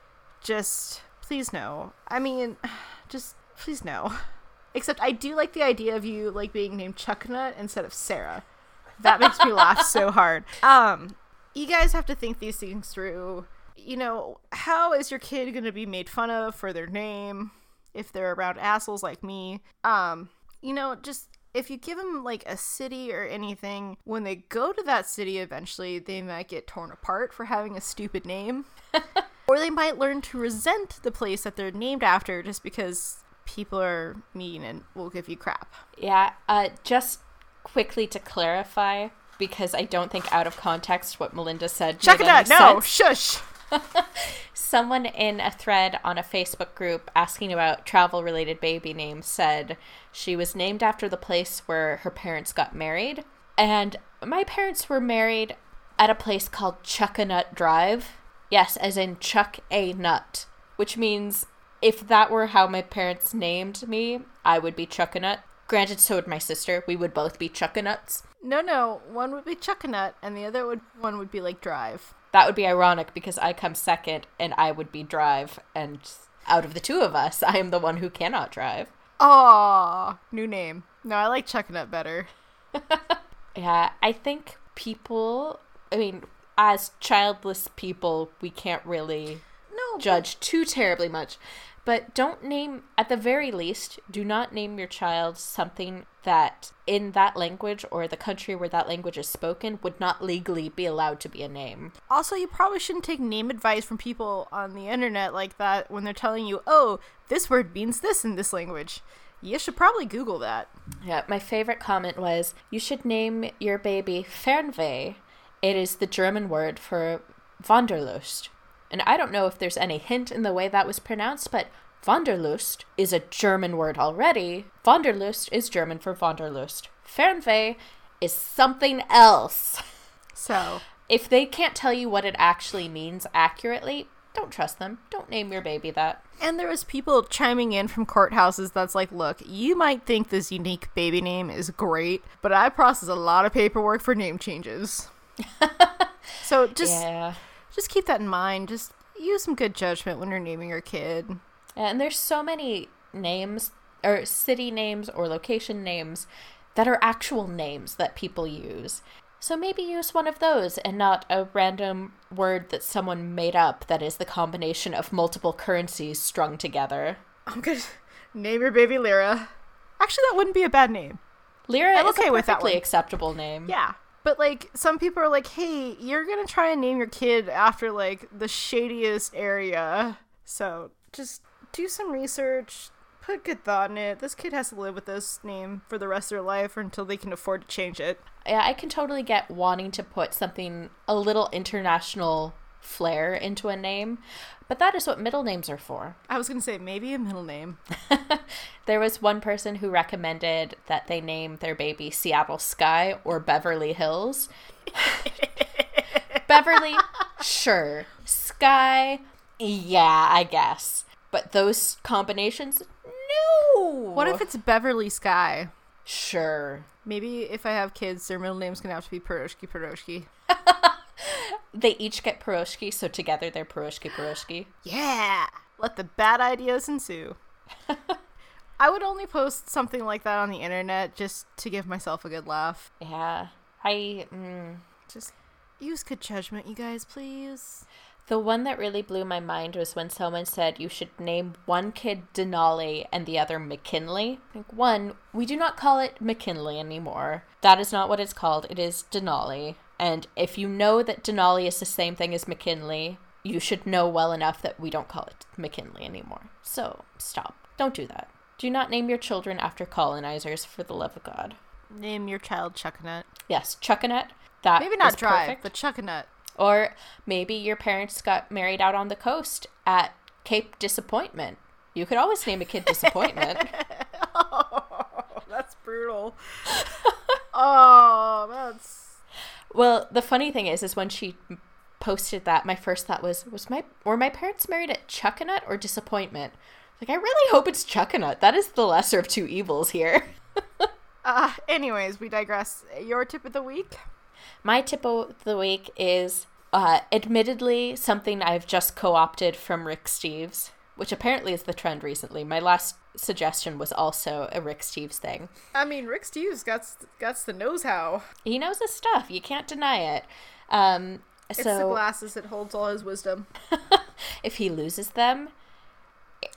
just please no. I mean, [sighs] just please no. Except I do like the idea of you like being named Chucknut instead of Sarah. That makes me laugh so [laughs] hard. Um, you guys have to think these things through. you know, how is your kid going to be made fun of for their name if they're around assholes like me? Um, you know, just if you give them like a city or anything, when they go to that city eventually, they might get torn apart for having a stupid name. [laughs] or they might learn to resent the place that they're named after just because people are mean and will give you crap. Yeah, uh, just quickly to clarify, because I don't think out of context what Melinda said. Check it out. No, shush. [laughs] Someone in a thread on a Facebook group asking about travel related baby names said she was named after the place where her parents got married. And my parents were married at a place called Chuckanut Drive. Yes, as in Chuck a Nut, which means if that were how my parents named me, I would be Chuckanut. Granted, so would my sister. We would both be Chuckanuts. No, no. One would be Chuckanut, and the other would one would be like Drive. That would be ironic because I come second, and I would be Drive, and out of the two of us, I am the one who cannot drive. Aw, new name. No, I like Chuckanut better. [laughs] Yeah, I think people. I mean, as childless people, we can't really No, judge too terribly much. But don't name, at the very least, do not name your child something that in that language or the country where that language is spoken would not legally be allowed to be a name. Also, you probably shouldn't take name advice from people on the internet like that when they're telling you, oh, this word means this in this language. You should probably Google that. Yeah, my favorite comment was you should name your baby Fernweh. It is the German word for Wanderlust. And I don't know if there's any hint in the way that was pronounced, but Wanderlust is a German word already. Wanderlust is German for Wanderlust. Fernweh is something else. So, If they can't tell you what it actually means accurately, don't trust them. Don't name your baby that. and there was people chiming in from courthouses that's like, look, you might think this unique baby name is great, but I process a lot of paperwork for name changes. [laughs] so just yeah. Just keep that in mind. Just use some good judgment when you're naming your kid. And there's so many names or city names or location names that are actual names that people use. So maybe use one of those and not a random word that someone made up that is the combination of multiple currencies strung together. I'm gonna [laughs] name your baby Lyra. Actually, that wouldn't be a bad name. Lyra I'm is okay a with that perfectly one. acceptable name. Yeah. But like some people are like, "Hey, you're going to try and name your kid after like the shadiest area." So, just do some research, put good thought in it. This kid has to live with this name for the rest of their life or until they can afford to change it. Yeah, I can totally get wanting to put something a little international flair into a name, but that is what middle names are for. [laughs] I was going to say maybe a middle name. There was one person who recommended that they name their baby Seattle Sky or Beverly Hills. [laughs] Beverly, sure. Sky, yeah, I guess. But those combinations, no. What if it's Beverly Sky? Sure. Maybe if I have kids, their middle name's going to have to be Piroshky Piroshky. [laughs] They each get Piroshky, so together they're Piroshky Piroshky. Yeah! Let the bad ideas ensue. [laughs] I would only post something like that on the internet just to give myself a good laugh. Yeah. I. Mm. Just use good judgment, you guys, please. The one that really blew my mind was when someone said you should name one kid Denali and the other McKinley. Like, one, we do not call it McKinley anymore. That is not what it's called. It is Denali. And if you know that Denali is the same thing as McKinley, you should know well enough that we don't call it McKinley anymore. So stop. Don't do that. Do not name your children after colonizers for the love of God. Name your child Chuckanut. Yes, Chuckanut. That Maybe not Drive, perfect. but Chuckanut. Or maybe your parents got married out on the coast at Cape Disappointment. You could always name a kid [laughs] Disappointment. [laughs] Oh, that's brutal. oh, that's. well, the funny thing is, is when she posted that, my first thought was, was my were my parents married at Chuckanut or Disappointment? Like, I really hope it's Chuckanut. That is the lesser of two evils here. [laughs] Uh, anyways, we digress. Your tip of the week? My tip of the week is uh, admittedly something I've just co opted from Rick Steves, which apparently is the trend recently. My last suggestion was also a Rick Steves thing. I mean, Rick Steves got got the knows how. He knows his stuff. You can't deny it. Um, It's the glasses that holds all his wisdom. [laughs] if he loses them,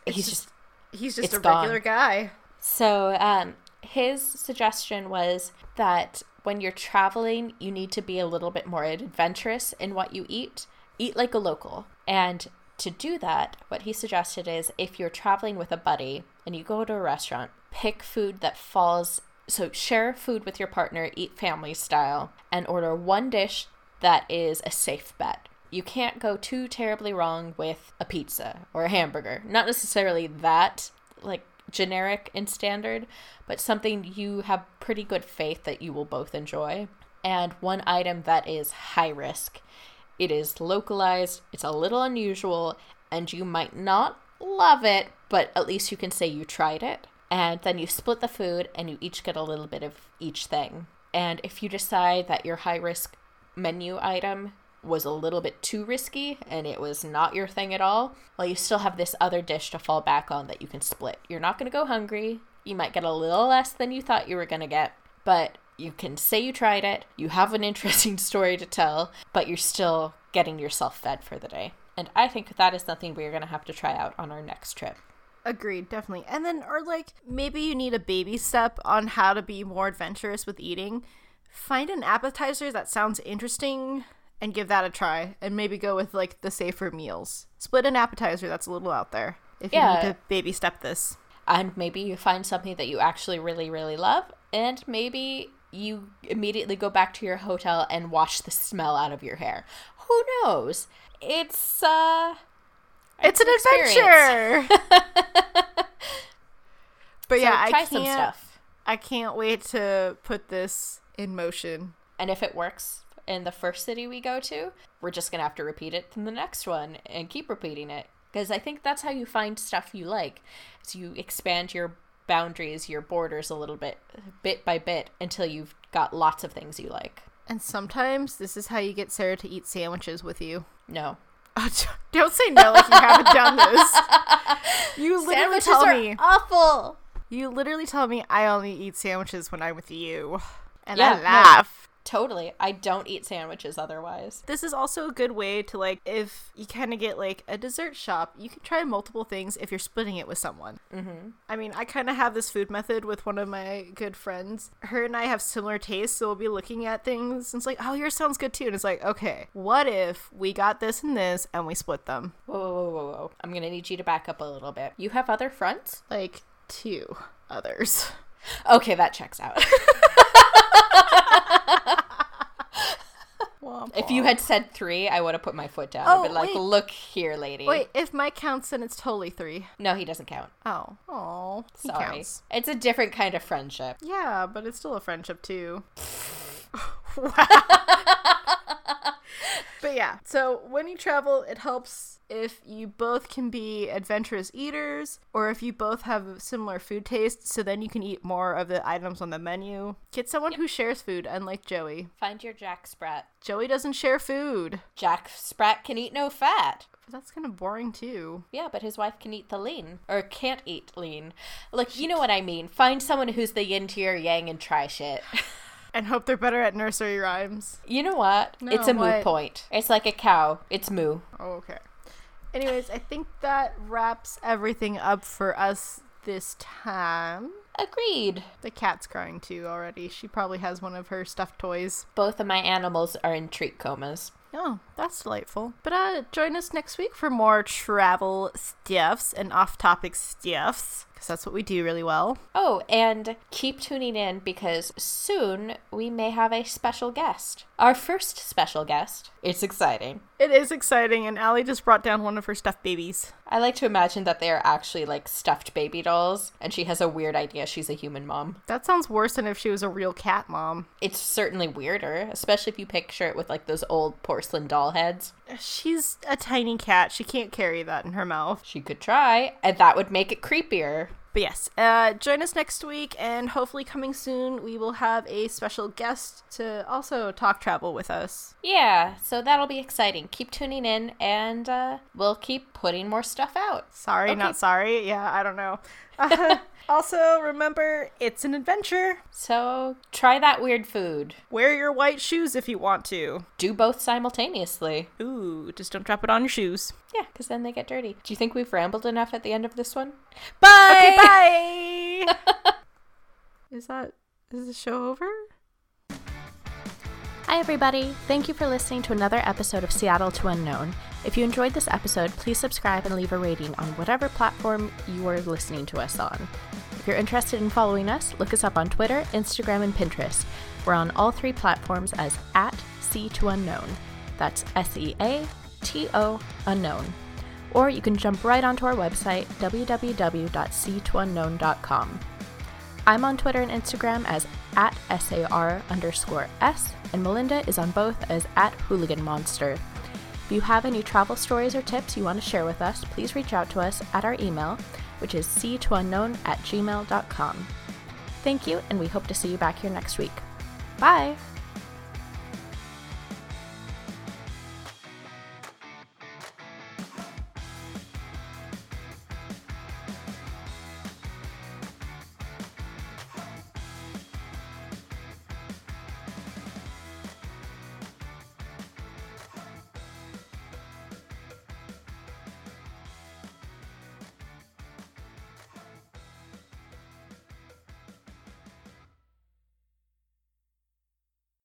he's just- just He's just a gone. regular guy. So, um, his suggestion was that when you're traveling, you need to be a little bit more adventurous in what you eat. Eat like a local. And to do that, what he suggested is if you're traveling with a buddy and you go to a restaurant, pick food that falls. So, share food with your partner, eat family style, and order one dish that is a safe bet. You can't go too terribly wrong with a pizza or a hamburger. Not necessarily that like generic and standard, but something you have pretty good faith that you will both enjoy. And one item that is high risk. It is localized, it's a little unusual, and you might not love it, but at least you can say you tried it. And then you split the food and you each get a little bit of each thing. And if you decide that your high risk menu item was a little bit too risky and it was not your thing at all, well, you still have this other dish to fall back on that you can split. You're not going to go hungry. You might get a little less than you thought you were going to get, but you can say you tried it. You have an [laughs] interesting story to tell, but you're still getting yourself fed for the day. And I think that is something we're going to have to try out on our next trip. Agreed, definitely. And then, or like, maybe you need a baby step on how to be more adventurous with eating. Find an appetizer that sounds interesting and give that a try. And maybe go with like the safer meals. Split an appetizer that's a little out there if you Yeah. need to baby step this. and maybe you find something that you actually really really love and maybe you immediately go back to your hotel and wash the smell out of your hair who knows it's uh It's an experience. adventure. [laughs] but so yeah, I can't. some stuff I can't wait to put this in motion. and if it works in the first city we go to we're just gonna have to repeat it in the next one and keep repeating it because i think that's how you find stuff you like is you expand your boundaries your borders a little bit bit by bit until you've got lots of things you like And sometimes this is how you get Sarah to eat sandwiches with you. no [laughs] Don't say no like you haven't done this. [laughs] You literally Sandwiches tell are me. awful. You literally tell me I only eat sandwiches when I'm with you. And Yeah, I no. Totally. I don't eat sandwiches otherwise. This is also a good way to like if you kind of get like a dessert shop, you can try multiple things if you're splitting it with someone. Mm-hmm. I mean, I kind of have this food method with one of my good friends. Her and I have similar tastes, so we'll be looking at things and it's like, oh, yours sounds good too. And it's like, okay, what if we got this and this and we split them? Whoa, whoa, whoa, whoa, whoa. I'm going to need you to back up a little bit. You have other fronts? Like two others. Okay, that checks out. [laughs] if you had said three, I would have put my foot down. Oh, I'd like, wait. look here, lady. Wait, if Mike counts, then it's totally three. No, he doesn't count. Oh, oh, Sorry. counts. It's a different kind of friendship. Yeah, but it's still a friendship too. [laughs] [laughs] [laughs] but yeah, so when you travel, it helps if you both can be adventurous eaters or if you both have similar food tastes, so then you can eat more of the items on the menu. Get someone who shares food, unlike Joey. Find your Jack Sprat. Joey doesn't share food. Jack Sprat can eat no fat. But that's kind of boring too. Yeah, but his wife can eat the lean. Or can't eat lean. Like, you know what I mean. Find someone who's the yin to your yang and try shit. [laughs] And hope they're better at nursery rhymes. You know what? No, it's a what? point. It's like a cow. It's moo. Oh, okay. Anyways, I think that wraps everything up for us this time. Agreed. The cat's crying too already. She probably has one of her stuffed toys. Both of my animals are in treat comas. Oh, that's delightful. But uh join us next week for more travel stuffs and off-topic stuffs because that's what we do really well. Oh, and keep tuning in because soon we may have a special guest. Our first special guest. It's exciting. It is exciting and Allie just brought down one of her stuffed babies. I like to imagine that they are actually like stuffed baby dolls, and she has a weird idea she's a human mom. That sounds worse than if she was a real cat mom. It's certainly weirder, especially if you picture it with like those old porcelain doll heads. She's a tiny cat. She can't carry that in her mouth. She could try, and that would make it creepier. But yes, uh, join us next week, and hopefully, coming soon, we will have a special guest to also talk travel with us. Yeah, so that'll be exciting. Keep tuning in, and uh, we'll keep putting more stuff out. Sorry, Okay. not sorry. Yeah, I don't know. Uh, [laughs] also, remember, it's an adventure. So try that weird food. Wear your white shoes if you want to. Do both simultaneously. Ooh, just don't drop it on your shoes. Yeah, because then they get dirty. Do you think we've rambled enough at the end of this one? Bye! Okay, bye! [laughs] is that. Is the show over? Hi, everybody. Thank you for listening to another episode of Seattle to Unknown. If you enjoyed this episode, please subscribe and leave a rating on whatever platform you are listening to us on. If you're interested in following us, look us up on Twitter, Instagram, and Pinterest. We're on all three platforms as at C to Unknown. That's S E A T O Unknown. Or you can jump right onto our website, www.seatounknown.com. I'm on Twitter and Instagram as at SAR underscore S, and Melinda is on both as at Hooligan Monster. If you have any travel stories or tips you want to share with us, please reach out to us at our email, which is seatounknown at gmail.com. Thank you, and we hope to see you back here next week. Bye!